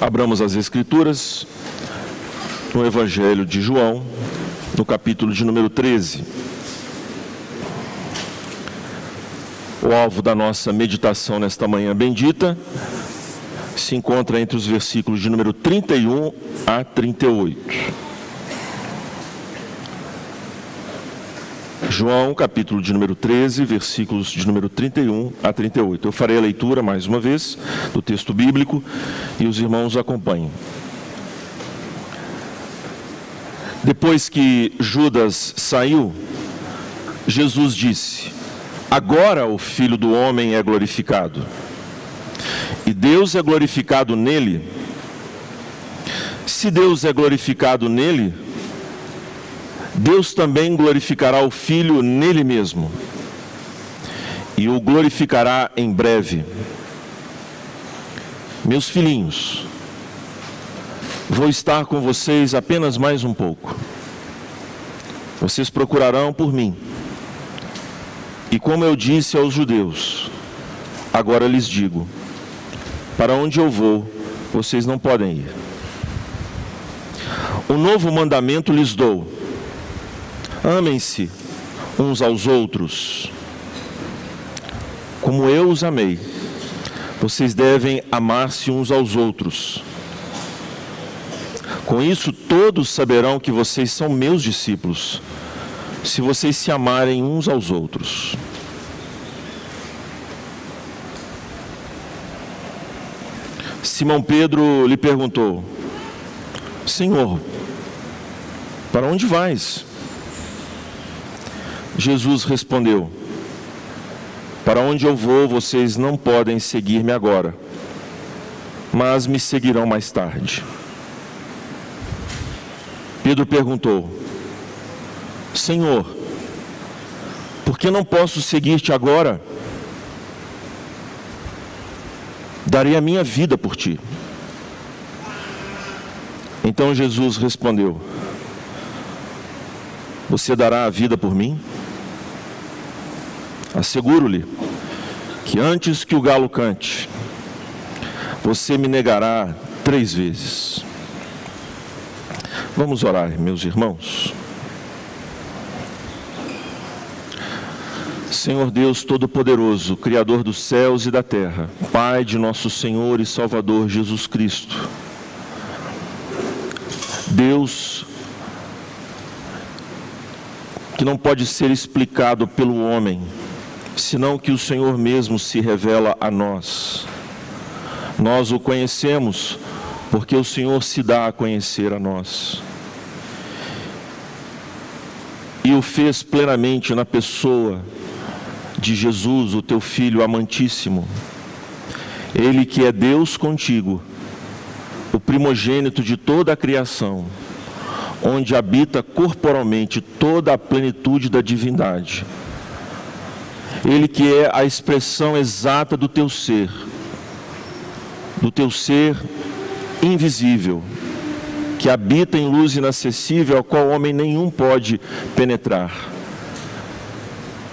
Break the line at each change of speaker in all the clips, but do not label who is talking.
Abramos as Escrituras no Evangelho de João, no capítulo de número 13. O alvo da nossa meditação nesta manhã bendita se encontra entre os versículos de número 31 a 38. João, capítulo de número 13, versículos de número 31 a 38. Eu farei a leitura mais uma vez do texto bíblico e os irmãos acompanhem. Depois que Judas saiu, Jesus disse: Agora o Filho do Homem é glorificado, e Deus é glorificado nele. Se Deus é glorificado nele, Deus também glorificará o Filho nele mesmo, e o glorificará em breve. Meus filhinhos, vou estar com vocês apenas mais um pouco. Vocês procurarão por mim. E como eu disse aos judeus, agora lhes digo: para onde eu vou, vocês não podem ir. Um novo mandamento lhes dou Amem-se uns aos outros, como eu os amei. Vocês devem amar-se uns aos outros. Com isso, todos saberão que vocês são meus discípulos, se vocês se amarem uns aos outros. Simão Pedro lhe perguntou: Senhor, para onde vais? Jesus respondeu: Para onde eu vou, vocês não podem seguir-me agora, mas me seguirão mais tarde. Pedro perguntou: Senhor, por que não posso seguir-te agora? Darei a minha vida por ti. Então Jesus respondeu: Você dará a vida por mim? Asseguro-lhe que antes que o galo cante, você me negará três vezes. Vamos orar, meus irmãos. Senhor Deus Todo-Poderoso, Criador dos céus e da terra, Pai de nosso Senhor e Salvador Jesus Cristo, Deus que não pode ser explicado pelo homem, senão que o Senhor mesmo se revela a nós. Nós o conhecemos porque o Senhor se dá a conhecer a nós. E o fez plenamente na pessoa de Jesus, o teu Filho amantíssimo. Ele que é Deus contigo, o primogênito de toda a criação, onde habita corporalmente toda a plenitude da divindade ele que é a expressão exata do teu ser, do teu ser invisível, que habita em luz inacessível, ao qual homem nenhum pode penetrar.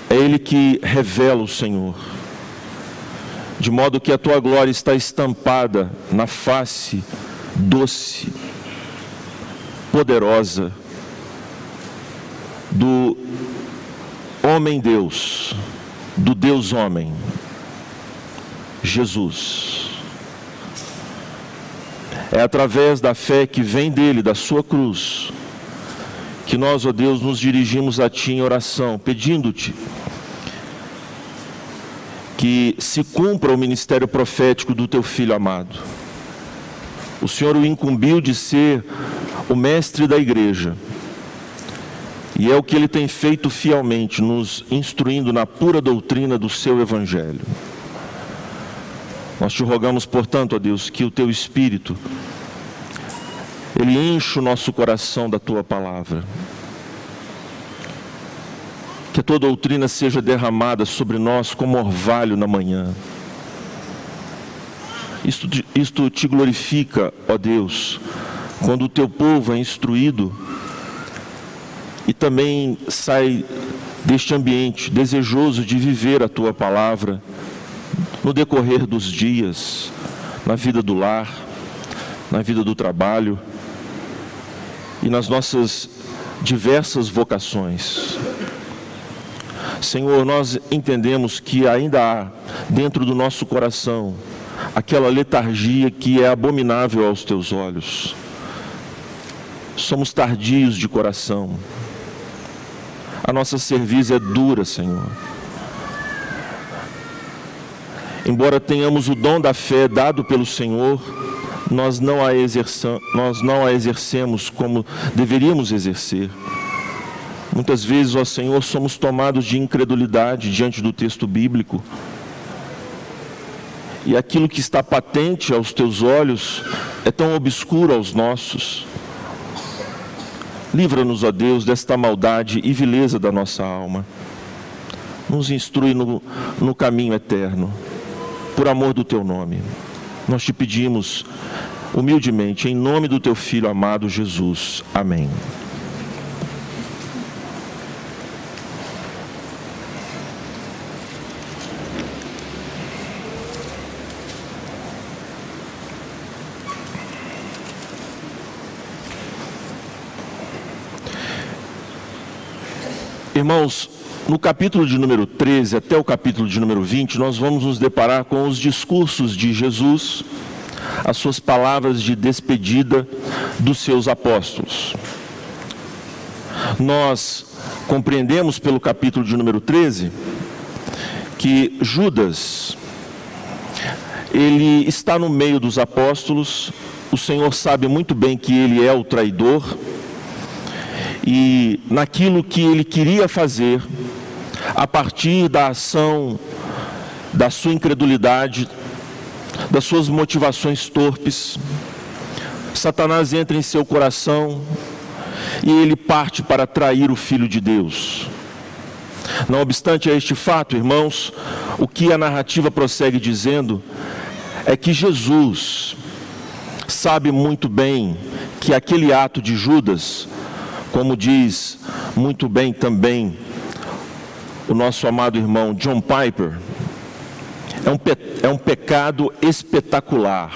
É Ele que revela o Senhor, de modo que a tua glória está estampada na face doce, poderosa do homem-deus do Deus homem, Jesus. É através da fé que vem dele, da sua cruz, que nós, ó Deus, nos dirigimos a Ti em oração, pedindo-te que se cumpra o ministério profético do Teu Filho amado. O Senhor o incumbiu de ser o mestre da igreja e é o que ele tem feito fielmente, nos instruindo na pura doutrina do seu Evangelho. Nós te rogamos, portanto, ó Deus, que o teu Espírito, ele enche o nosso coração da tua palavra. Que a tua doutrina seja derramada sobre nós como orvalho na manhã. Isto, isto te glorifica, ó Deus, quando o teu povo é instruído e também sai deste ambiente desejoso de viver a tua palavra no decorrer dos dias, na vida do lar, na vida do trabalho e nas nossas diversas vocações. Senhor, nós entendemos que ainda há dentro do nosso coração aquela letargia que é abominável aos teus olhos. Somos tardios de coração. A nossa cerviz é dura, Senhor. Embora tenhamos o dom da fé dado pelo Senhor, nós não a, exerçam, nós não a exercemos como deveríamos exercer. Muitas vezes, ó Senhor, somos tomados de incredulidade diante do texto bíblico. E aquilo que está patente aos teus olhos é tão obscuro aos nossos. Livra-nos, ó Deus, desta maldade e vileza da nossa alma. Nos instrui no, no caminho eterno, por amor do teu nome. Nós te pedimos humildemente, em nome do teu Filho amado Jesus. Amém. Irmãos, no capítulo de número 13 até o capítulo de número 20, nós vamos nos deparar com os discursos de Jesus, as suas palavras de despedida dos seus apóstolos. Nós compreendemos pelo capítulo de número 13 que Judas ele está no meio dos apóstolos, o Senhor sabe muito bem que ele é o traidor e naquilo que ele queria fazer, a partir da ação da sua incredulidade, das suas motivações torpes, Satanás entra em seu coração e ele parte para trair o Filho de Deus. Não obstante a este fato, irmãos, o que a narrativa prossegue dizendo é que Jesus sabe muito bem que aquele ato de Judas como diz muito bem também o nosso amado irmão John Piper, é um, pe é um pecado espetacular.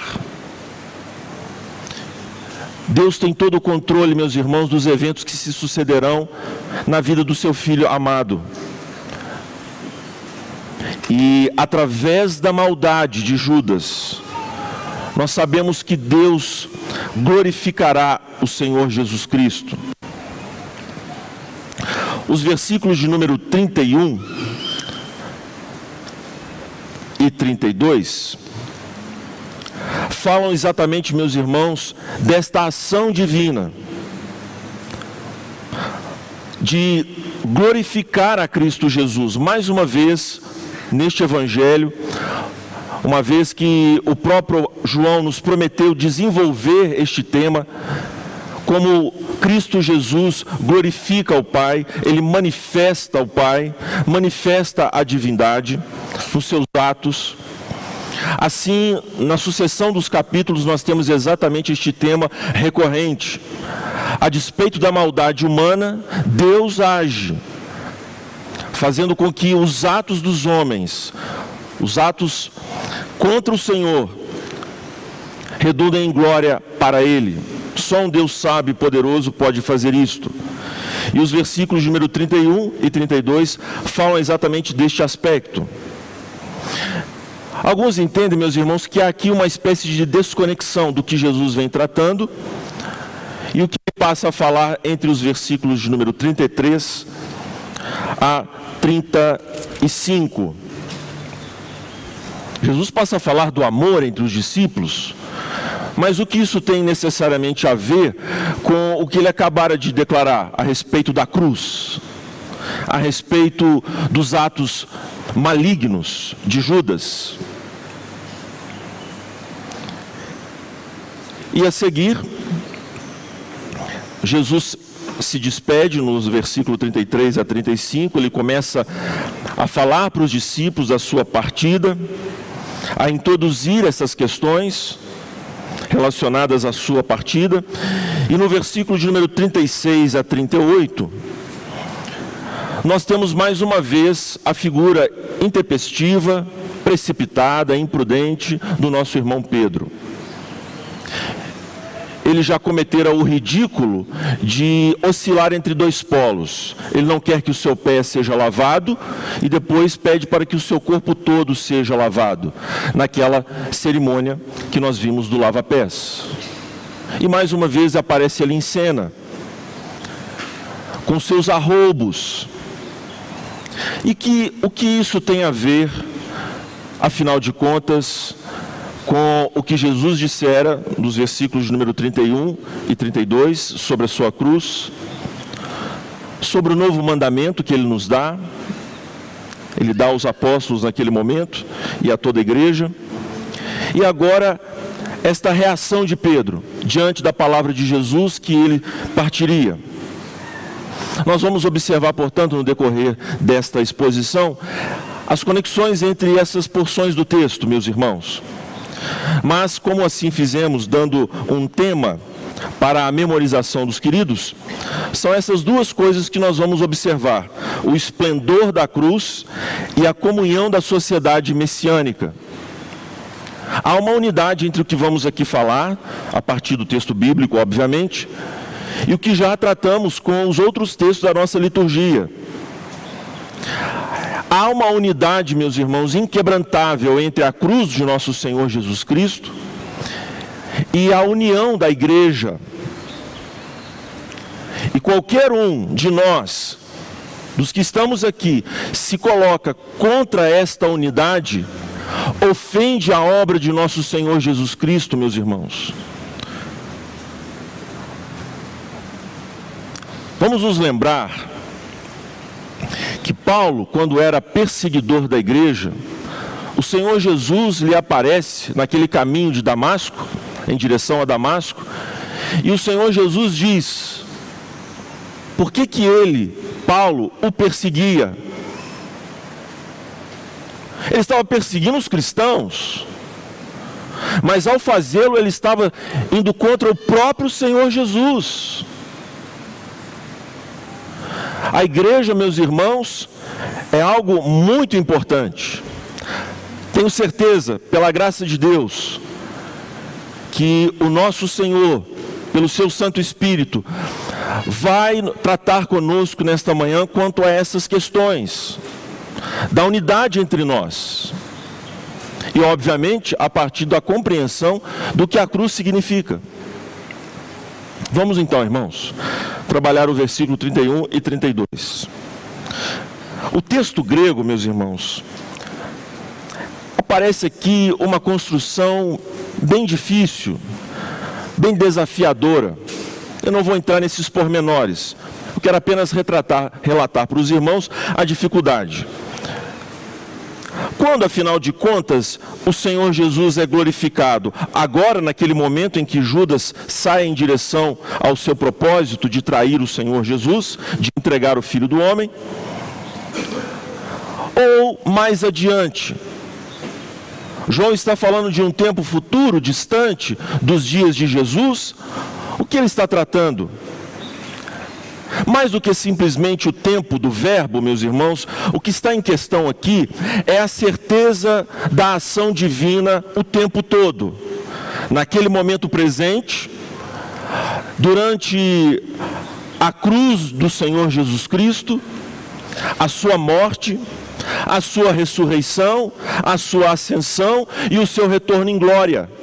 Deus tem todo o controle, meus irmãos, dos eventos que se sucederão na vida do seu filho amado. E através da maldade de Judas, nós sabemos que Deus glorificará o Senhor Jesus Cristo os versículos de número 31 e 32 falam exatamente, meus irmãos, desta ação divina de glorificar a Cristo Jesus. Mais uma vez, neste Evangelho, uma vez que o próprio João nos prometeu desenvolver este tema, como Cristo Jesus glorifica o Pai, ele manifesta o Pai, manifesta a divindade nos seus atos. Assim, na sucessão dos capítulos, nós temos exatamente este tema recorrente. A despeito da maldade humana, Deus age, fazendo com que os atos dos homens, os atos contra o Senhor, redundem em glória para Ele. Só um Deus sábio e poderoso pode fazer isto. E os versículos número 31 e 32 falam exatamente deste aspecto. Alguns entendem, meus irmãos, que há aqui uma espécie de desconexão do que Jesus vem tratando e o que passa a falar entre os versículos de número 33 a 35. Jesus passa a falar do amor entre os discípulos, mas o que isso tem necessariamente a ver com o que ele acabara de declarar a respeito da cruz, a respeito dos atos malignos de Judas? E a seguir, Jesus se despede nos versículos 33 a 35, ele começa a falar para os discípulos da sua partida, a introduzir essas questões relacionadas à sua partida. E no versículo de número 36 a 38, nós temos mais uma vez a figura intempestiva, precipitada, imprudente do nosso irmão Pedro. Ele já cometera o ridículo de oscilar entre dois polos. Ele não quer que o seu pé seja lavado e depois pede para que o seu corpo todo seja lavado, naquela cerimônia que nós vimos do lava-pés. E mais uma vez aparece ali em cena, com seus arroubos. E que o que isso tem a ver, afinal de contas, com o que Jesus dissera nos versículos número 31 e 32 sobre a sua cruz, sobre o novo mandamento que ele nos dá, ele dá aos apóstolos naquele momento e a toda a igreja. E agora, esta reação de Pedro diante da palavra de Jesus que ele partiria. Nós vamos observar, portanto, no decorrer desta exposição, as conexões entre essas porções do texto, meus irmãos. Mas, como assim fizemos, dando um tema para a memorização dos queridos, são essas duas coisas que nós vamos observar: o esplendor da cruz e a comunhão da sociedade messiânica. Há uma unidade entre o que vamos aqui falar, a partir do texto bíblico, obviamente, e o que já tratamos com os outros textos da nossa liturgia. Há uma unidade, meus irmãos, inquebrantável entre a cruz de nosso Senhor Jesus Cristo e a união da igreja. E qualquer um de nós, dos que estamos aqui, se coloca contra esta unidade, ofende a obra de nosso Senhor Jesus Cristo, meus irmãos. Vamos nos lembrar que Paulo, quando era perseguidor da igreja, o Senhor Jesus lhe aparece naquele caminho de Damasco, em direção a Damasco, e o Senhor Jesus diz: por que, que ele, Paulo, o perseguia? Ele estava perseguindo os cristãos, mas ao fazê-lo, ele estava indo contra o próprio Senhor Jesus. A igreja, meus irmãos, é algo muito importante. Tenho certeza, pela graça de Deus, que o nosso Senhor, pelo seu Santo Espírito, vai tratar conosco nesta manhã quanto a essas questões da unidade entre nós. E, obviamente, a partir da compreensão do que a cruz significa. Vamos então, irmãos, trabalhar o versículo 31 e 32. O texto grego, meus irmãos, aparece aqui uma construção bem difícil, bem desafiadora. Eu não vou entrar nesses pormenores, eu quero apenas retratar, relatar para os irmãos a dificuldade. Quando, afinal de contas, o Senhor Jesus é glorificado? Agora, naquele momento em que Judas sai em direção ao seu propósito de trair o Senhor Jesus, de entregar o Filho do Homem? Ou mais adiante? João está falando de um tempo futuro, distante dos dias de Jesus? O que ele está tratando? Mais do que simplesmente o tempo do verbo, meus irmãos, o que está em questão aqui é a certeza da ação divina o tempo todo. Naquele momento presente, durante a cruz do Senhor Jesus Cristo, a sua morte, a sua ressurreição, a sua ascensão e o seu retorno em glória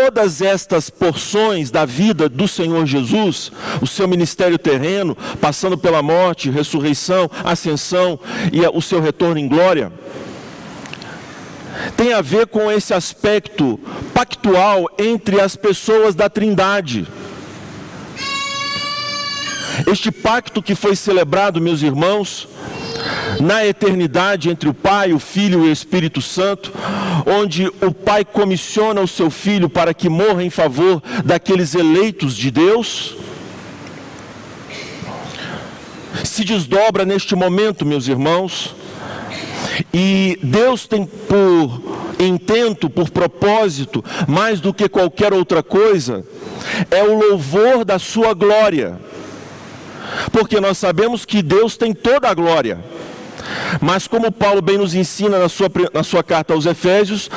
todas estas porções da vida do Senhor Jesus, o seu ministério terreno, passando pela morte, ressurreição, ascensão e o seu retorno em glória, tem a ver com esse aspecto pactual entre as pessoas da Trindade. Este pacto que foi celebrado, meus irmãos, na eternidade entre o Pai, o Filho e o Espírito Santo, onde o Pai comissiona o seu Filho para que morra em favor daqueles eleitos de Deus, se desdobra neste momento, meus irmãos, e Deus tem por intento, por propósito, mais do que qualquer outra coisa, é o louvor da sua glória. Porque nós sabemos que Deus tem toda a glória. Mas como Paulo bem nos ensina na sua, na sua carta aos Efésios,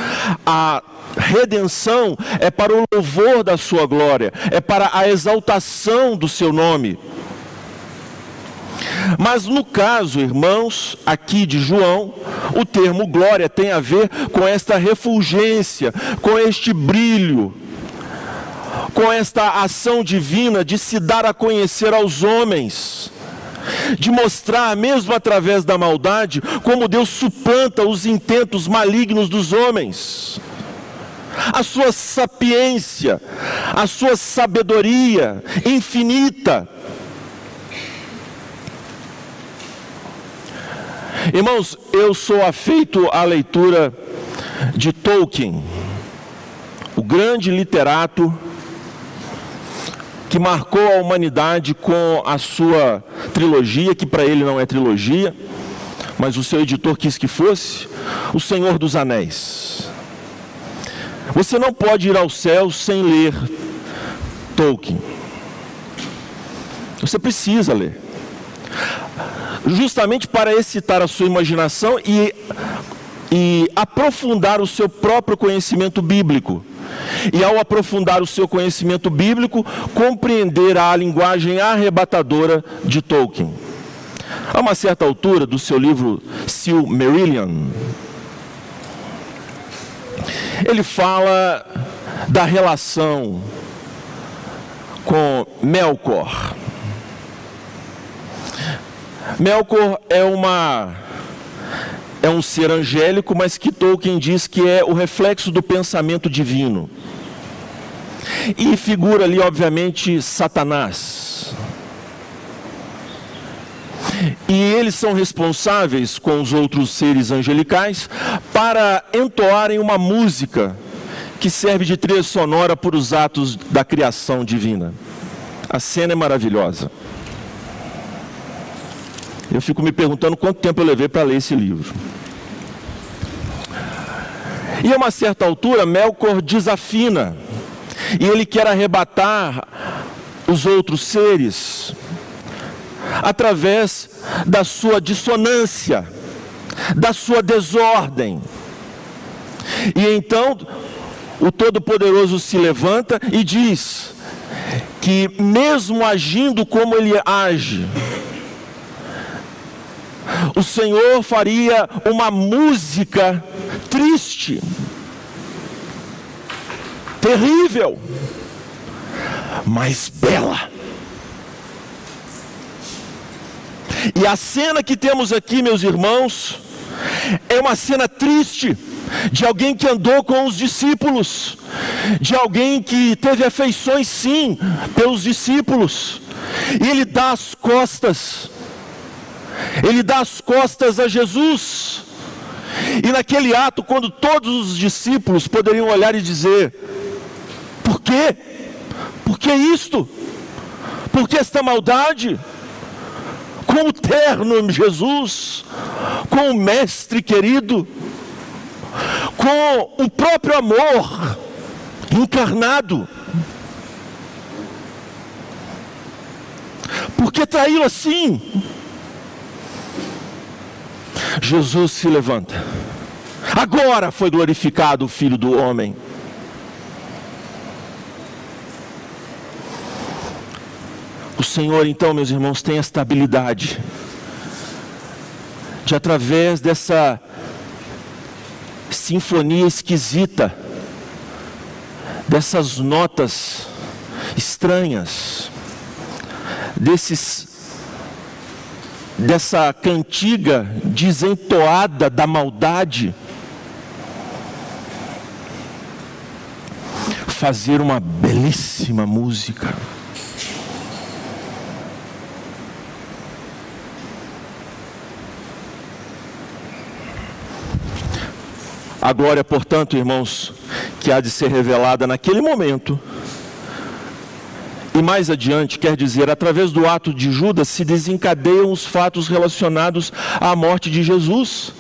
a redenção é para o louvor da sua glória, é para a exaltação do seu nome. Mas no caso, irmãos, aqui de João, o termo glória tem a ver com esta refulgência, com este brilho, com esta ação divina de se dar a conhecer aos homens, de mostrar, mesmo através da maldade, como Deus suplanta os intentos malignos dos homens a sua sapiência, a sua sabedoria infinita. Irmãos, eu sou afeito à leitura de Tolkien, o grande literato que marcou a humanidade com a sua trilogia, que para ele não é trilogia, mas o seu editor quis que fosse, O Senhor dos Anéis. Você não pode ir ao céu sem ler Tolkien. Você precisa ler. Justamente para excitar a sua imaginação e, e aprofundar o seu próprio conhecimento bíblico. E ao aprofundar o seu conhecimento bíblico, compreender a linguagem arrebatadora de Tolkien. A uma certa altura do seu livro Silmarillion, ele fala da relação com Melkor. Melkor é uma é um ser angélico, mas que Tolkien diz que é o reflexo do pensamento divino. E figura ali, obviamente, Satanás. E eles são responsáveis, com os outros seres angelicais, para entoarem uma música que serve de trilha sonora para os atos da criação divina. A cena é maravilhosa. Eu fico me perguntando quanto tempo eu levei para ler esse livro. E a uma certa altura, Melkor desafina, e ele quer arrebatar os outros seres através da sua dissonância, da sua desordem. E então o Todo-Poderoso se levanta e diz que, mesmo agindo como ele age, o Senhor faria uma música triste, terrível, mas bela. E a cena que temos aqui, meus irmãos, é uma cena triste de alguém que andou com os discípulos, de alguém que teve afeições sim pelos discípulos, e ele dá as costas, ele dá as costas a Jesus, e naquele ato, quando todos os discípulos poderiam olhar e dizer: Por quê? Por que isto? Por que esta maldade? com o terno Jesus, com o Mestre querido, com o próprio amor encarnado. Por que traí-lo assim? Jesus se levanta. Agora foi glorificado o Filho do Homem. O Senhor, então, meus irmãos, tem esta habilidade de, através dessa sinfonia esquisita, dessas notas estranhas, desses dessa cantiga desentoada da maldade, fazer uma belíssima música. A glória, portanto, irmãos, que há de ser revelada naquele momento, e mais adiante, quer dizer, através do ato de Judas se desencadeiam os fatos relacionados à morte de Jesus.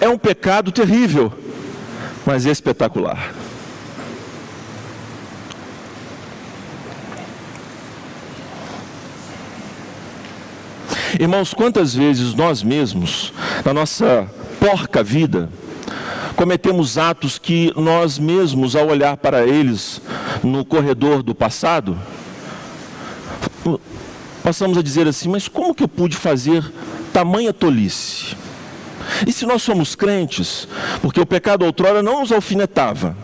É um pecado terrível, mas espetacular. Irmãos, quantas vezes nós mesmos, na nossa porca vida, cometemos atos que nós mesmos, ao olhar para eles no corredor do passado, passamos a dizer assim: mas como que eu pude fazer tamanha tolice? E se nós somos crentes, porque o pecado outrora não nos alfinetava,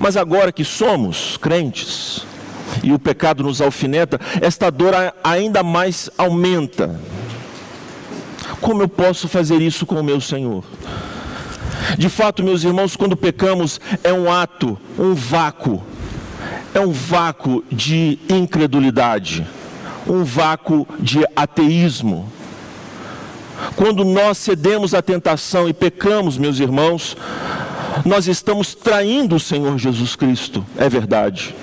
mas agora que somos crentes e o pecado nos alfineta, esta dor ainda mais aumenta. Como eu posso fazer isso com o meu Senhor? De fato, meus irmãos, quando pecamos, é um ato, um vácuo, é um vácuo de incredulidade, um vácuo de ateísmo. Quando nós cedemos à tentação e pecamos, meus irmãos, nós estamos traindo o Senhor Jesus Cristo, é verdade.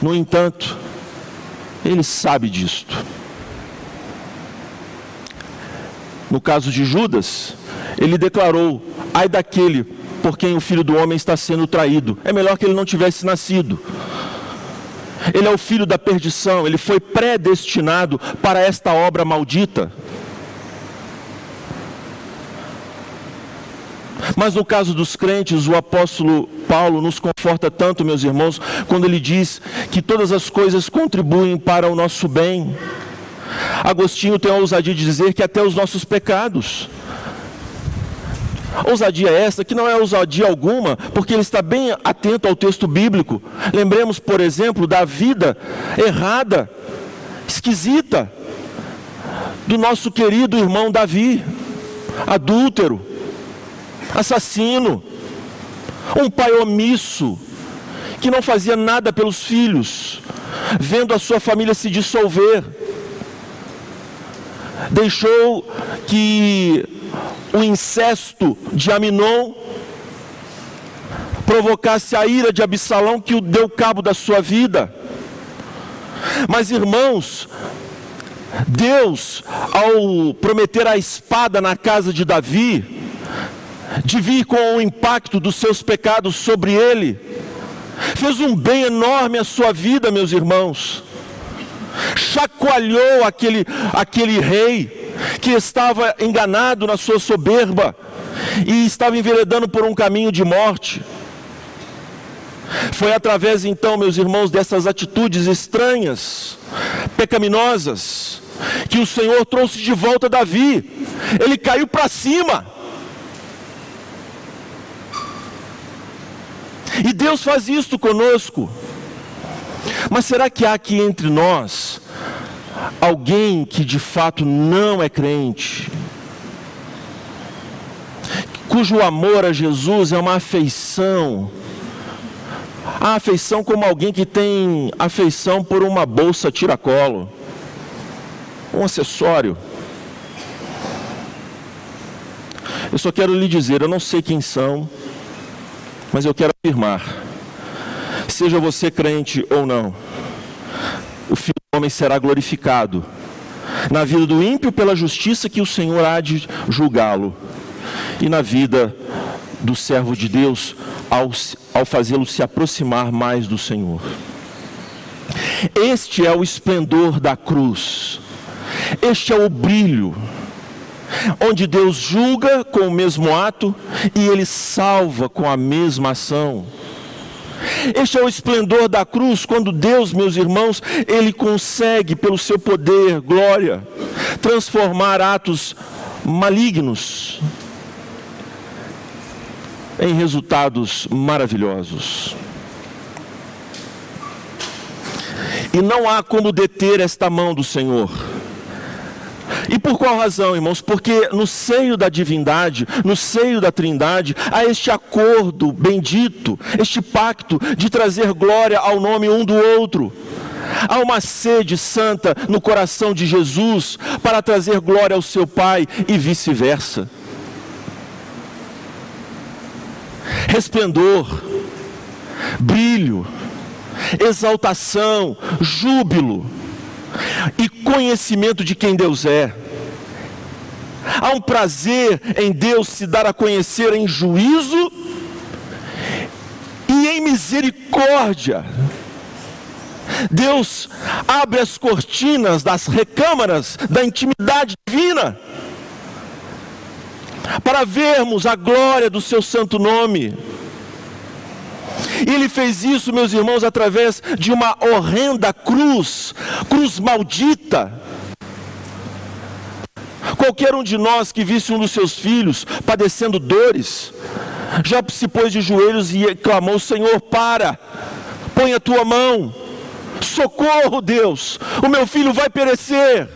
No entanto, Ele sabe disto. No caso de Judas, ele declarou: ai daquele por quem o filho do homem está sendo traído. É melhor que ele não tivesse nascido. Ele é o filho da perdição, ele foi predestinado para esta obra maldita. Mas no caso dos crentes, o apóstolo Paulo nos conforta tanto, meus irmãos, quando ele diz que todas as coisas contribuem para o nosso bem. Agostinho tem a ousadia de dizer que até os nossos pecados. Ousadia esta que não é ousadia alguma, porque ele está bem atento ao texto bíblico. Lembremos, por exemplo, da vida errada, esquisita, do nosso querido irmão Davi, adúltero, assassino, um pai omisso, que não fazia nada pelos filhos, vendo a sua família se dissolver deixou que o incesto de Aminon provocasse a ira de Absalão que o deu cabo da sua vida. Mas irmãos, Deus, ao prometer a espada na casa de Davi, de vir com o impacto dos seus pecados sobre ele, fez um bem enorme à sua vida, meus irmãos chacoalhou aquele, aquele rei que estava enganado na sua soberba e estava enveredando por um caminho de morte. Foi através então, meus irmãos, dessas atitudes estranhas, pecaminosas, que o Senhor trouxe de volta Davi. Ele caiu para cima. E Deus faz isto conosco. Mas será que há aqui entre nós alguém que de fato não é crente? Cujo amor a Jesus é uma afeição. A afeição como alguém que tem afeição por uma bolsa tiracolo, um acessório. Eu só quero lhe dizer, eu não sei quem são, mas eu quero afirmar seja você crente ou não, Homem será glorificado na vida do ímpio pela justiça que o Senhor há de julgá-lo, e na vida do servo de Deus ao, ao fazê-lo se aproximar mais do Senhor. Este é o esplendor da cruz, este é o brilho, onde Deus julga com o mesmo ato e Ele salva com a mesma ação. Este é o esplendor da cruz, quando Deus, meus irmãos, Ele consegue, pelo seu poder, glória, transformar atos malignos em resultados maravilhosos. E não há como deter esta mão do Senhor. E por qual razão, irmãos? Porque no seio da divindade, no seio da trindade, há este acordo bendito, este pacto de trazer glória ao nome um do outro. Há uma sede santa no coração de Jesus para trazer glória ao seu Pai e vice-versa. Resplendor, brilho, exaltação, júbilo e conhecimento de quem Deus é. Há um prazer em Deus se dar a conhecer em juízo e em misericórdia. Deus abre as cortinas das recâmaras da intimidade divina para vermos a glória do seu santo nome. E ele fez isso, meus irmãos, através de uma horrenda cruz, cruz maldita. Qualquer um de nós que visse um dos seus filhos padecendo dores, já se pôs de joelhos e clamou: Senhor, para, põe a tua mão, socorro, Deus, o meu filho vai perecer.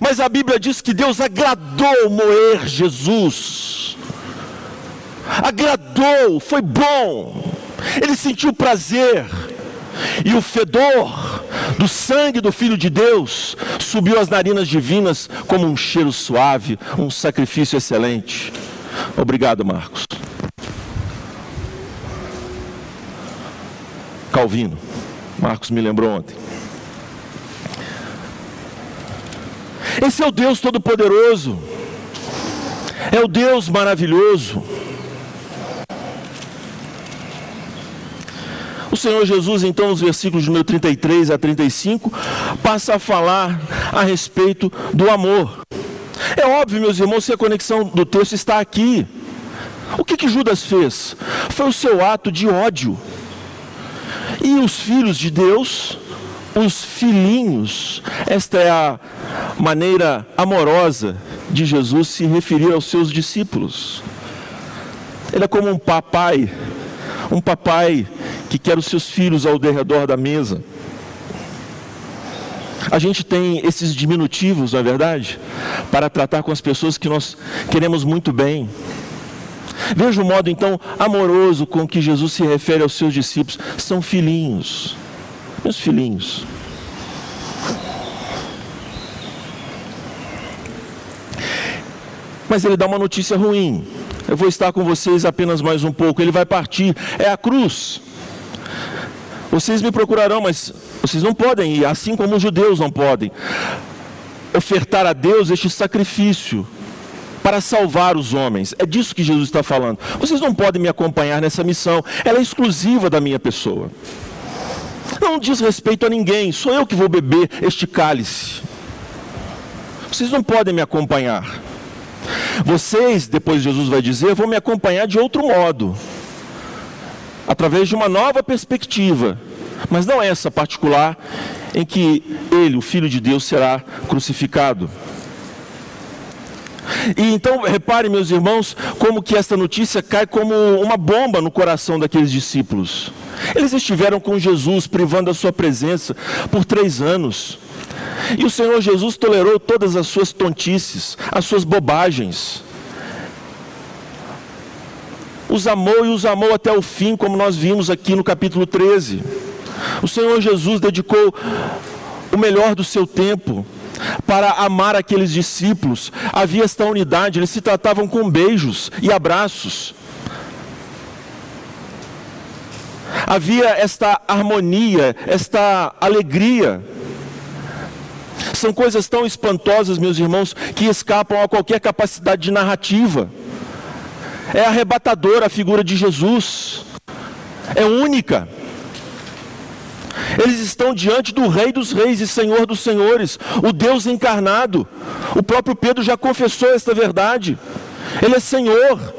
Mas a Bíblia diz que Deus agradou moer Jesus, agradou, foi bom, ele sentiu prazer, e o fedor do sangue do Filho de Deus subiu às narinas divinas como um cheiro suave, um sacrifício excelente. Obrigado, Marcos. Calvino. Marcos me lembrou ontem. Esse é o Deus Todo-Poderoso, é o Deus maravilhoso. O Senhor Jesus, então, nos versículos de 33 a 35, passa a falar a respeito do amor. É óbvio, meus irmãos, que a conexão do texto está aqui. O que, que Judas fez? Foi o seu ato de ódio. E os filhos de Deus, os filhinhos, esta é a maneira amorosa de Jesus se referir aos seus discípulos. Ele é como um papai, um papai que quer os seus filhos ao redor da mesa. A gente tem esses diminutivos, não é verdade? Para tratar com as pessoas que nós queremos muito bem. Veja o modo então amoroso com que Jesus se refere aos seus discípulos. São filhinhos, meus filhinhos. Mas ele dá uma notícia ruim. Eu vou estar com vocês apenas mais um pouco. Ele vai partir. É a cruz. Vocês me procurarão, mas vocês não podem ir, assim como os judeus não podem, ofertar a Deus este sacrifício para salvar os homens. É disso que Jesus está falando. Vocês não podem me acompanhar nessa missão, ela é exclusiva da minha pessoa. Não diz respeito a ninguém, sou eu que vou beber este cálice. Vocês não podem me acompanhar. Vocês, depois Jesus vai dizer, vão me acompanhar de outro modo através de uma nova perspectiva, mas não essa particular em que ele, o Filho de Deus, será crucificado. E então, repare, meus irmãos, como que esta notícia cai como uma bomba no coração daqueles discípulos. Eles estiveram com Jesus, privando a sua presença por três anos. E o Senhor Jesus tolerou todas as suas tontices, as suas bobagens os amou e os amou até o fim, como nós vimos aqui no capítulo 13. O Senhor Jesus dedicou o melhor do seu tempo para amar aqueles discípulos. Havia esta unidade, eles se tratavam com beijos e abraços. Havia esta harmonia, esta alegria. São coisas tão espantosas, meus irmãos, que escapam a qualquer capacidade de narrativa. É arrebatadora a figura de Jesus. É única. Eles estão diante do Rei dos Reis e Senhor dos Senhores, o Deus encarnado. O próprio Pedro já confessou esta verdade. Ele é Senhor.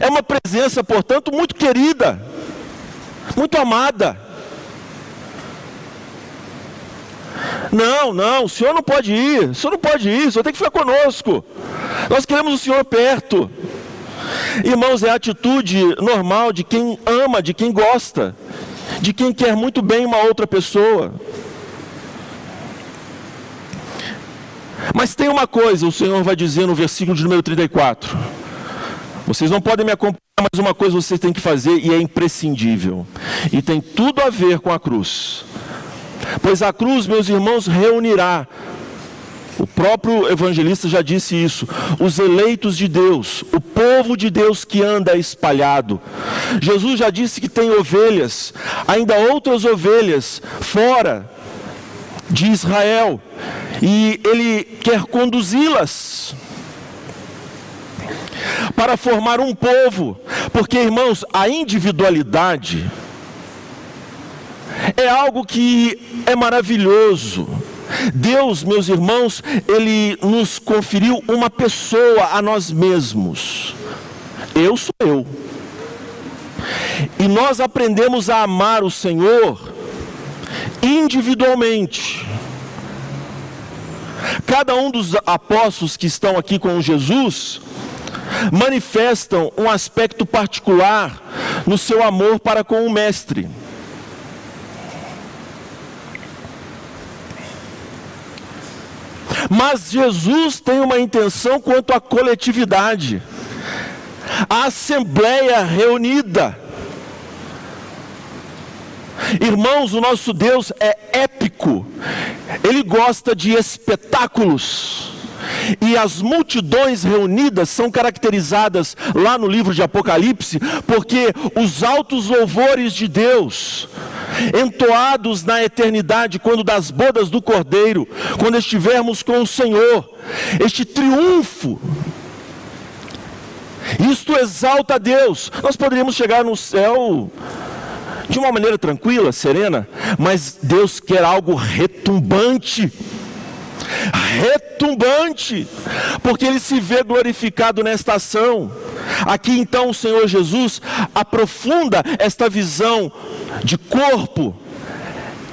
É uma presença, portanto, muito querida, muito amada. Não, não, o senhor não pode ir, o senhor não pode ir, o senhor tem que ficar conosco. Nós queremos o senhor perto. Irmãos, é a atitude normal de quem ama, de quem gosta, de quem quer muito bem uma outra pessoa. Mas tem uma coisa, o Senhor vai dizer no versículo de número 34. Vocês não podem me acompanhar, mas uma coisa vocês têm que fazer e é imprescindível. E tem tudo a ver com a cruz. Pois a cruz, meus irmãos, reunirá. O próprio evangelista já disse isso. Os eleitos de Deus, o povo de Deus que anda espalhado. Jesus já disse que tem ovelhas, ainda outras ovelhas fora de Israel. E ele quer conduzi-las para formar um povo, porque irmãos, a individualidade é algo que é maravilhoso, Deus, meus irmãos, Ele nos conferiu uma pessoa a nós mesmos. Eu sou eu. E nós aprendemos a amar o Senhor individualmente. Cada um dos apóstolos que estão aqui com Jesus manifestam um aspecto particular no seu amor para com o Mestre. Mas Jesus tem uma intenção quanto à coletividade, a assembleia reunida. Irmãos, o nosso Deus é épico, ele gosta de espetáculos. E as multidões reunidas são caracterizadas lá no livro de Apocalipse, porque os altos louvores de Deus, entoados na eternidade, quando das bodas do Cordeiro, quando estivermos com o Senhor, este triunfo, isto exalta a Deus. Nós poderíamos chegar no céu de uma maneira tranquila, serena, mas Deus quer algo retumbante retumbante, porque ele se vê glorificado nesta ação. Aqui então o Senhor Jesus aprofunda esta visão de corpo,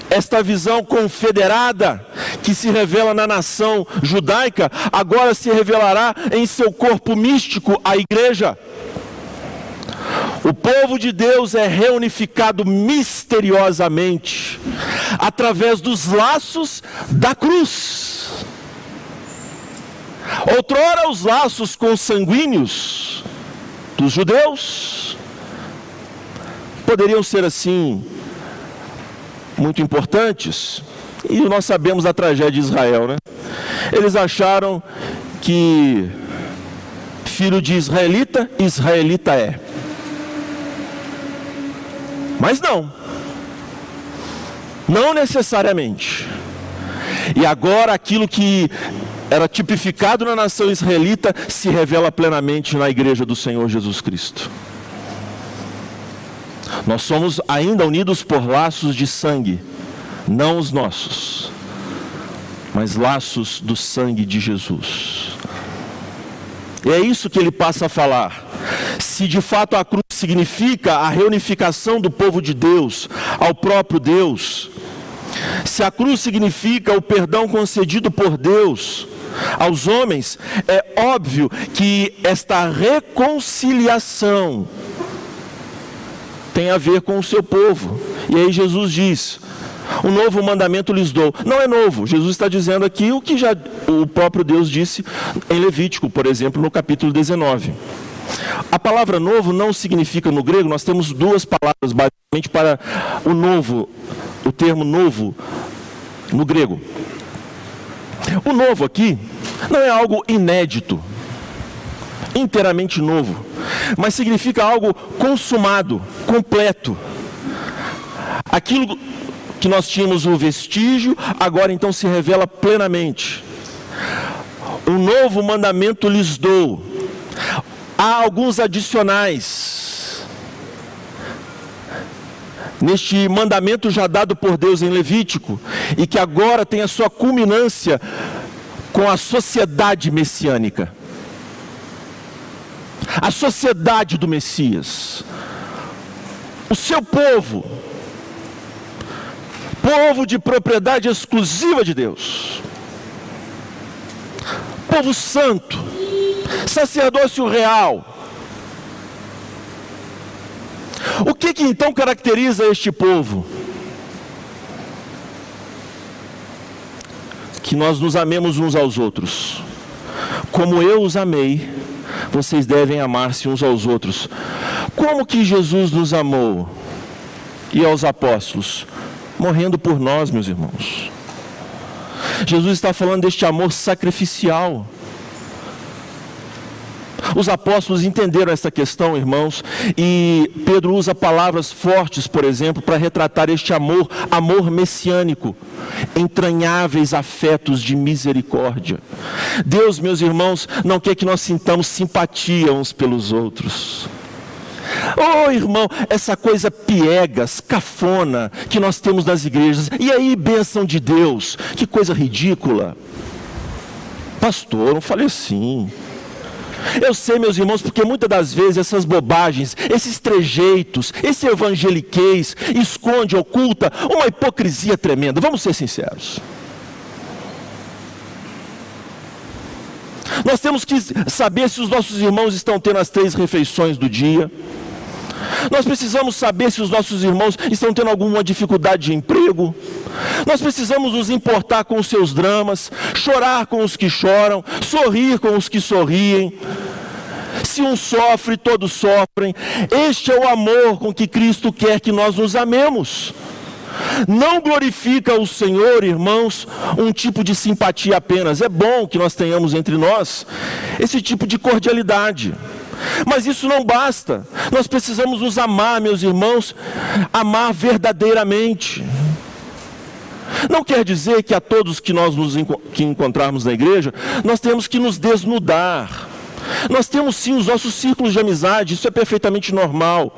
esta visão confederada que se revela na nação judaica, agora se revelará em seu corpo místico, a igreja. O povo de Deus é reunificado misteriosamente através dos laços da cruz. Outrora, os laços consanguíneos dos judeus poderiam ser assim muito importantes. E nós sabemos da tragédia de Israel, né? Eles acharam que filho de israelita, israelita é. Mas não. Não necessariamente. E agora aquilo que era tipificado na nação israelita se revela plenamente na igreja do Senhor Jesus Cristo. Nós somos ainda unidos por laços de sangue, não os nossos, mas laços do sangue de Jesus. E é isso que ele passa a falar. Se de fato a cruz significa a reunificação do povo de Deus ao próprio Deus, se a cruz significa o perdão concedido por Deus aos homens, é óbvio que esta reconciliação tem a ver com o seu povo. E aí Jesus diz: um novo mandamento lhes dou. Não é novo, Jesus está dizendo aqui o que já o próprio Deus disse em Levítico, por exemplo, no capítulo 19. A palavra novo não significa no grego, nós temos duas palavras basicamente para o novo, o termo novo no grego. O novo aqui não é algo inédito, inteiramente novo, mas significa algo consumado, completo. Aquilo que nós tínhamos o vestígio, agora então se revela plenamente. Um novo mandamento lhes dou. Há alguns adicionais. Neste mandamento já dado por Deus em Levítico, e que agora tem a sua culminância com a sociedade messiânica. A sociedade do Messias. O seu povo. Povo de propriedade exclusiva de Deus. Povo santo. Sacerdócio real. O que, que então caracteriza este povo? que nós nos amemos uns aos outros. Como eu os amei, vocês devem amar-se uns aos outros. Como que Jesus nos amou? E aos apóstolos? Morrendo por nós, meus irmãos. Jesus está falando deste amor sacrificial. Os apóstolos entenderam essa questão, irmãos, e Pedro usa palavras fortes, por exemplo, para retratar este amor, amor messiânico, entranháveis afetos de misericórdia. Deus, meus irmãos, não quer que nós sintamos simpatia uns pelos outros. Oh, irmão, essa coisa piegas, cafona que nós temos nas igrejas. E aí, bênção de Deus, que coisa ridícula. Pastor, não falei assim. Eu sei, meus irmãos, porque muitas das vezes essas bobagens, esses trejeitos, esse evangeliquez esconde, oculta uma hipocrisia tremenda. Vamos ser sinceros. Nós temos que saber se os nossos irmãos estão tendo as três refeições do dia. Nós precisamos saber se os nossos irmãos estão tendo alguma dificuldade de emprego. Nós precisamos nos importar com os seus dramas, chorar com os que choram, sorrir com os que sorriem. Se um sofre, todos sofrem. Este é o amor com que Cristo quer que nós nos amemos. Não glorifica o Senhor, irmãos, um tipo de simpatia apenas. É bom que nós tenhamos entre nós esse tipo de cordialidade. Mas isso não basta. Nós precisamos nos amar, meus irmãos, amar verdadeiramente. Não quer dizer que a todos que nós nos que encontrarmos na igreja, nós temos que nos desnudar. Nós temos sim os nossos círculos de amizade, isso é perfeitamente normal.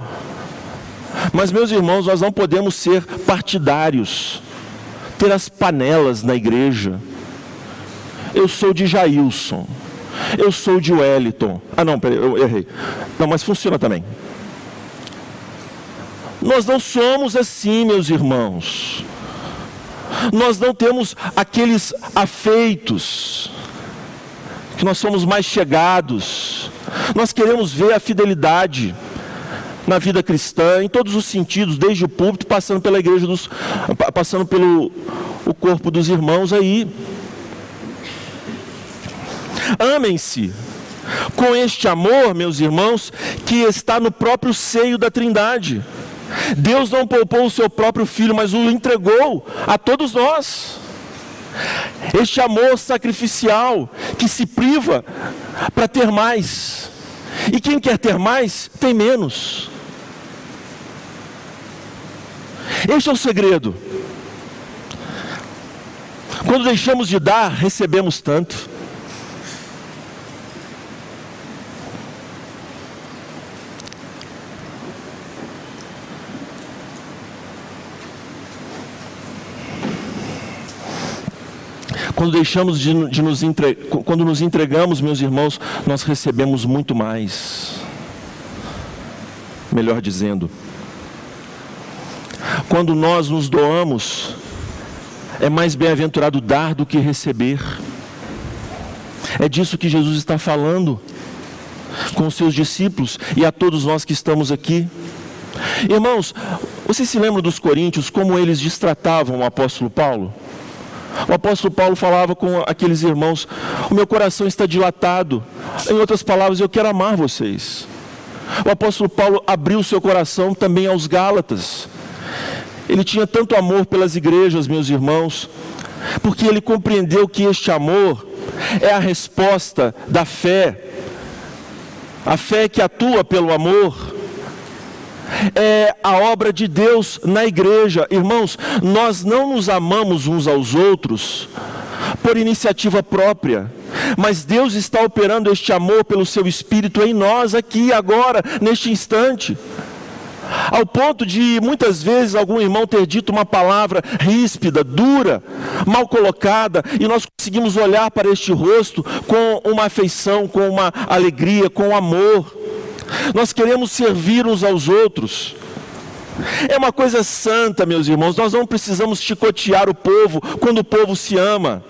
Mas, meus irmãos, nós não podemos ser partidários, ter as panelas na igreja. Eu sou de Jailson, eu sou de Wellington. Ah, não, peraí, eu errei. Não, mas funciona também. Nós não somos assim, meus irmãos. Nós não temos aqueles afeitos, que nós somos mais chegados. Nós queremos ver a fidelidade na vida cristã, em todos os sentidos, desde o púlpito, passando pela igreja dos. passando pelo o corpo dos irmãos aí. Amem-se com este amor, meus irmãos, que está no próprio seio da Trindade. Deus não poupou o seu próprio filho, mas o entregou a todos nós. Este amor sacrificial que se priva para ter mais. E quem quer ter mais, tem menos. Este é o segredo. Quando deixamos de dar, recebemos tanto. Quando deixamos de, de nos entre... quando nos entregamos, meus irmãos, nós recebemos muito mais. Melhor dizendo, quando nós nos doamos, é mais bem-aventurado dar do que receber. É disso que Jesus está falando com os seus discípulos e a todos nós que estamos aqui. Irmãos, vocês se lembram dos coríntios, como eles distratavam o apóstolo Paulo? O apóstolo Paulo falava com aqueles irmãos: O meu coração está dilatado. Em outras palavras, eu quero amar vocês. O apóstolo Paulo abriu seu coração também aos Gálatas. Ele tinha tanto amor pelas igrejas, meus irmãos, porque ele compreendeu que este amor é a resposta da fé. A fé que atua pelo amor é a obra de Deus na igreja. Irmãos, nós não nos amamos uns aos outros por iniciativa própria, mas Deus está operando este amor pelo seu Espírito em nós aqui, agora, neste instante. Ao ponto de muitas vezes algum irmão ter dito uma palavra ríspida, dura, mal colocada, e nós conseguimos olhar para este rosto com uma afeição, com uma alegria, com amor. Nós queremos servir uns aos outros. É uma coisa santa, meus irmãos. Nós não precisamos chicotear o povo quando o povo se ama.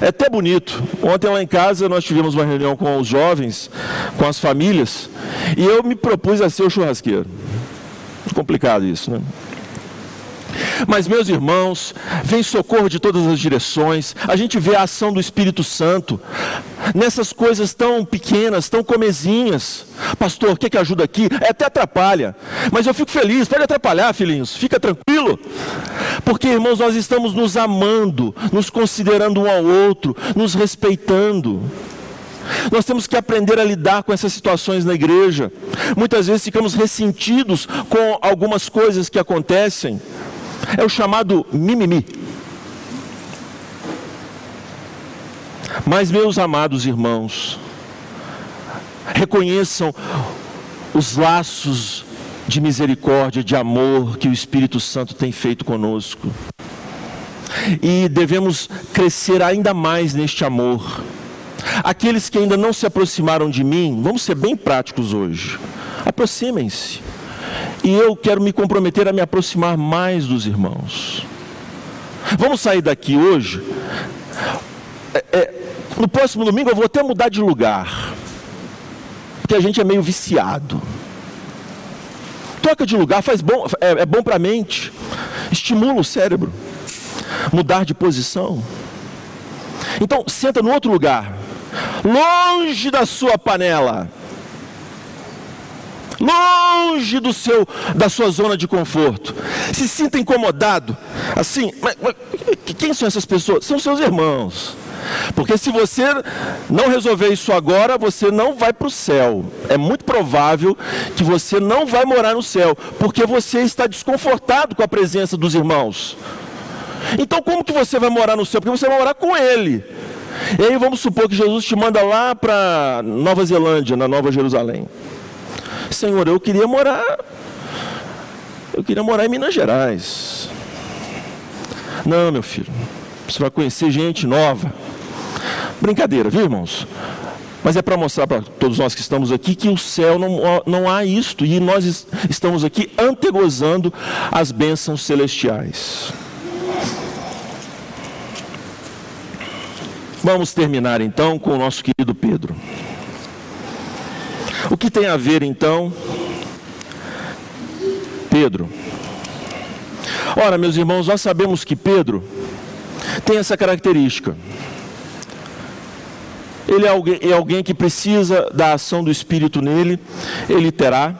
É até bonito. Ontem lá em casa nós tivemos uma reunião com os jovens, com as famílias, e eu me propus a ser o churrasqueiro. Complicado isso, né? Mas, meus irmãos, vem socorro de todas as direções, a gente vê a ação do Espírito Santo nessas coisas tão pequenas, tão comezinhas. Pastor, o que, que ajuda aqui? É até atrapalha, mas eu fico feliz, pode atrapalhar, filhinhos, fica tranquilo, porque, irmãos, nós estamos nos amando, nos considerando um ao outro, nos respeitando. Nós temos que aprender a lidar com essas situações na igreja. Muitas vezes ficamos ressentidos com algumas coisas que acontecem. É o chamado mimimi. Mas, meus amados irmãos, reconheçam os laços de misericórdia, de amor que o Espírito Santo tem feito conosco. E devemos crescer ainda mais neste amor. Aqueles que ainda não se aproximaram de mim, vamos ser bem práticos hoje. Aproximem-se. E eu quero me comprometer a me aproximar mais dos irmãos. Vamos sair daqui hoje. É, é, no próximo domingo eu vou até mudar de lugar. Porque a gente é meio viciado. Troca de lugar, faz bom, é, é bom para a mente, estimula o cérebro. Mudar de posição. Então, senta no outro lugar, longe da sua panela longe do seu da sua zona de conforto. Se sinta incomodado, assim, mas, mas, quem são essas pessoas? São seus irmãos. Porque se você não resolver isso agora, você não vai para o céu. É muito provável que você não vai morar no céu, porque você está desconfortado com a presença dos irmãos. Então como que você vai morar no céu? Porque você vai morar com ele. E aí vamos supor que Jesus te manda lá para Nova Zelândia, na Nova Jerusalém. Senhor, eu queria morar. Eu queria morar em Minas Gerais. Não, meu filho. Você vai conhecer gente nova. Brincadeira, viu, irmãos? Mas é para mostrar para todos nós que estamos aqui que o céu não, não há isto. E nós estamos aqui antegozando as bênçãos celestiais. Vamos terminar então com o nosso querido Pedro. O que tem a ver então, Pedro? Ora, meus irmãos, nós sabemos que Pedro tem essa característica. Ele é alguém, é alguém que precisa da ação do Espírito nele, ele terá.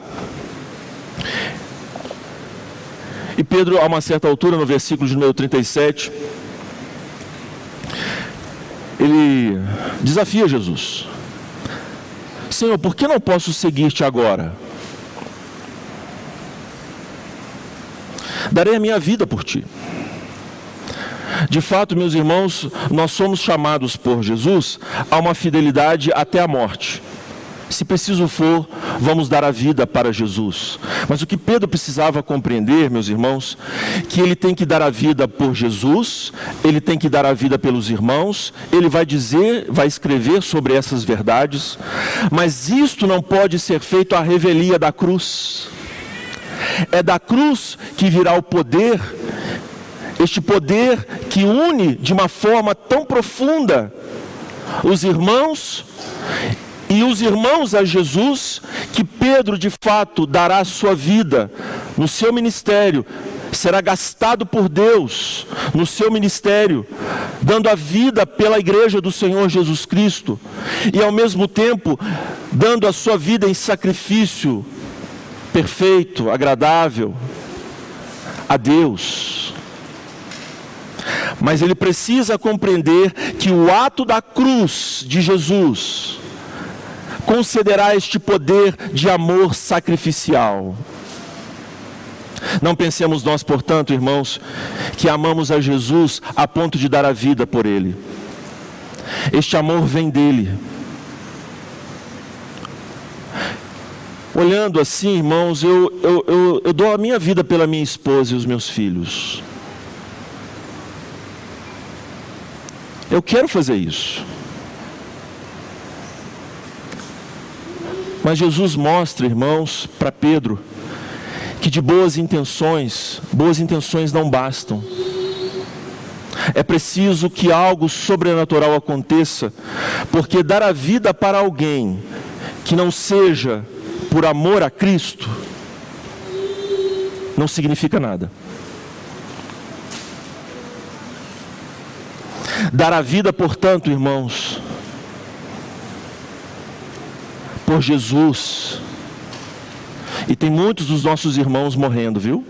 E Pedro, a uma certa altura, no versículo de número 37, ele desafia Jesus. Senhor, por que não posso seguir-te agora? Darei a minha vida por ti. De fato, meus irmãos, nós somos chamados por Jesus a uma fidelidade até a morte. Se preciso for, vamos dar a vida para Jesus. Mas o que Pedro precisava compreender, meus irmãos, que ele tem que dar a vida por Jesus, ele tem que dar a vida pelos irmãos, ele vai dizer, vai escrever sobre essas verdades, mas isto não pode ser feito à revelia da cruz. É da cruz que virá o poder, este poder que une de uma forma tão profunda os irmãos e os irmãos a Jesus, que Pedro de fato dará a sua vida no seu ministério, será gastado por Deus no seu ministério, dando a vida pela igreja do Senhor Jesus Cristo, e ao mesmo tempo dando a sua vida em sacrifício perfeito, agradável a Deus. Mas ele precisa compreender que o ato da cruz de Jesus, concederá este poder de amor sacrificial. Não pensemos nós, portanto, irmãos, que amamos a Jesus a ponto de dar a vida por Ele. Este amor vem dele. Olhando assim, irmãos, eu, eu, eu, eu dou a minha vida pela minha esposa e os meus filhos. Eu quero fazer isso. Mas Jesus mostra, irmãos, para Pedro, que de boas intenções, boas intenções não bastam. É preciso que algo sobrenatural aconteça, porque dar a vida para alguém que não seja por amor a Cristo, não significa nada. Dar a vida, portanto, irmãos, por Jesus. E tem muitos dos nossos irmãos morrendo, viu?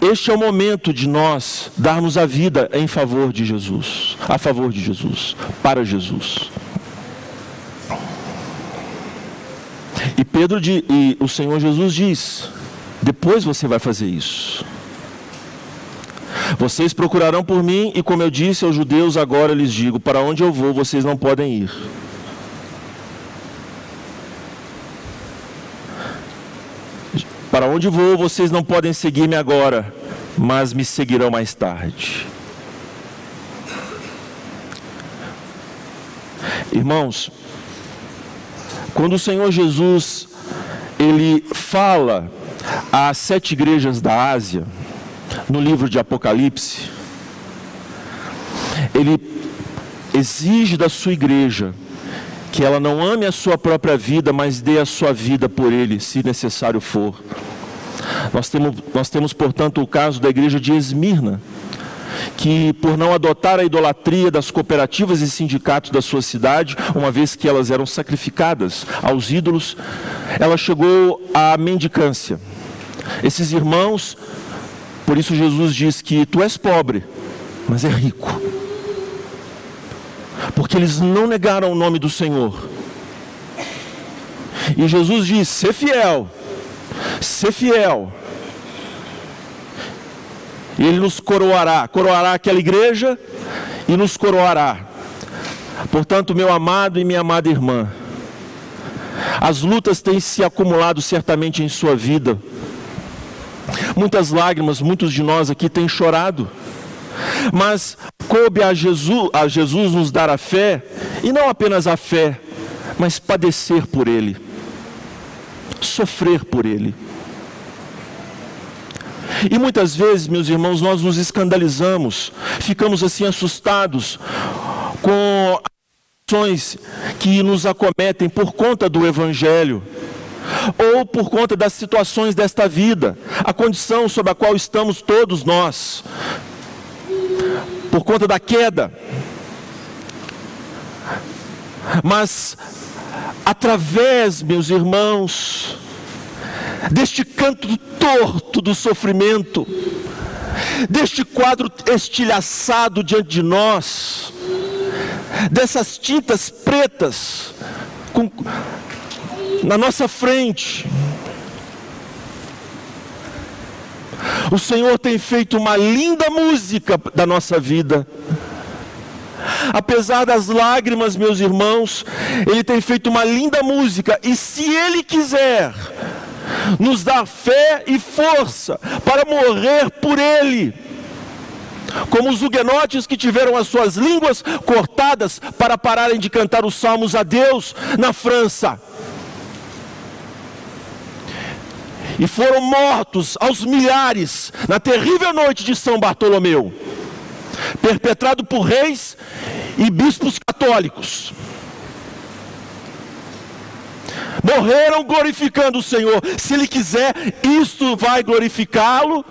Este é o momento de nós darmos a vida em favor de Jesus, a favor de Jesus, para Jesus. E Pedro e o Senhor Jesus diz: depois você vai fazer isso. Vocês procurarão por mim, e como eu disse aos judeus, agora lhes digo: para onde eu vou, vocês não podem ir. Para onde vou, vocês não podem seguir-me agora, mas me seguirão mais tarde. Irmãos, quando o Senhor Jesus ele fala às sete igrejas da Ásia, no livro de Apocalipse, ele exige da sua igreja que ela não ame a sua própria vida, mas dê a sua vida por ele, se necessário for. Nós temos, nós temos portanto, o caso da igreja de Esmirna, que por não adotar a idolatria das cooperativas e sindicatos da sua cidade, uma vez que elas eram sacrificadas aos ídolos, ela chegou à mendicância. Esses irmãos, por isso Jesus diz que tu és pobre, mas é rico porque eles não negaram o nome do Senhor. E Jesus diz: ser fiel, ser fiel. E Ele nos coroará, coroará aquela igreja e nos coroará. Portanto, meu amado e minha amada irmã, as lutas têm se acumulado certamente em sua vida. Muitas lágrimas, muitos de nós aqui têm chorado. Mas coube a Jesus, a Jesus nos dar a fé, e não apenas a fé, mas padecer por Ele, sofrer por Ele. E muitas vezes, meus irmãos, nós nos escandalizamos, ficamos assim assustados com ações que nos acometem por conta do Evangelho ou por conta das situações desta vida, a condição sob a qual estamos todos nós, por conta da queda. Mas através, meus irmãos, deste canto torto do sofrimento, deste quadro estilhaçado diante de nós, dessas tintas pretas com, na nossa frente, O Senhor tem feito uma linda música da nossa vida. Apesar das lágrimas, meus irmãos, Ele tem feito uma linda música, e se Ele quiser, nos dar fé e força para morrer por Ele, como os huguenotes que tiveram as suas línguas cortadas para pararem de cantar os salmos a Deus na França. E foram mortos aos milhares na terrível noite de São Bartolomeu, perpetrado por reis e bispos católicos. Morreram glorificando o Senhor. Se Ele quiser, isto vai glorificá-lo,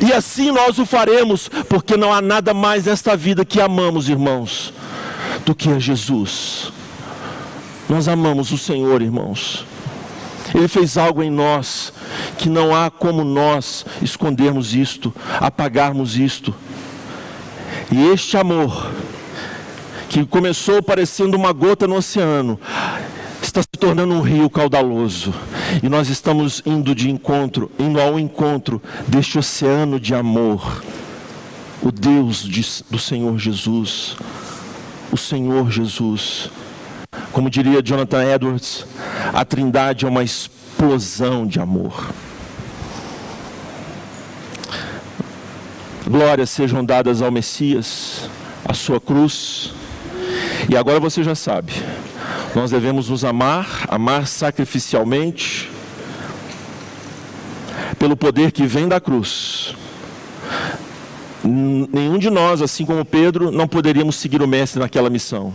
e assim nós o faremos, porque não há nada mais nesta vida que amamos, irmãos, do que a Jesus. Nós amamos o Senhor, irmãos. Ele fez algo em nós que não há como nós escondermos isto, apagarmos isto. E este amor, que começou parecendo uma gota no oceano, está se tornando um rio caudaloso. E nós estamos indo de encontro, indo ao encontro deste oceano de amor. O Deus de, do Senhor Jesus. O Senhor Jesus. Como diria Jonathan Edwards, a Trindade é uma explosão de amor. Glórias sejam dadas ao Messias, à sua cruz. E agora você já sabe, nós devemos nos amar, amar sacrificialmente, pelo poder que vem da cruz. Nenhum de nós, assim como Pedro, não poderíamos seguir o Mestre naquela missão.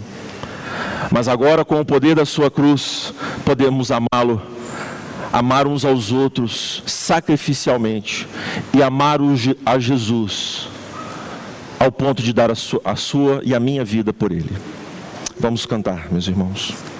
Mas agora, com o poder da Sua cruz, podemos amá-lo, amar uns aos outros sacrificialmente e amar a Jesus ao ponto de dar a sua, a sua e a minha vida por Ele. Vamos cantar, meus irmãos.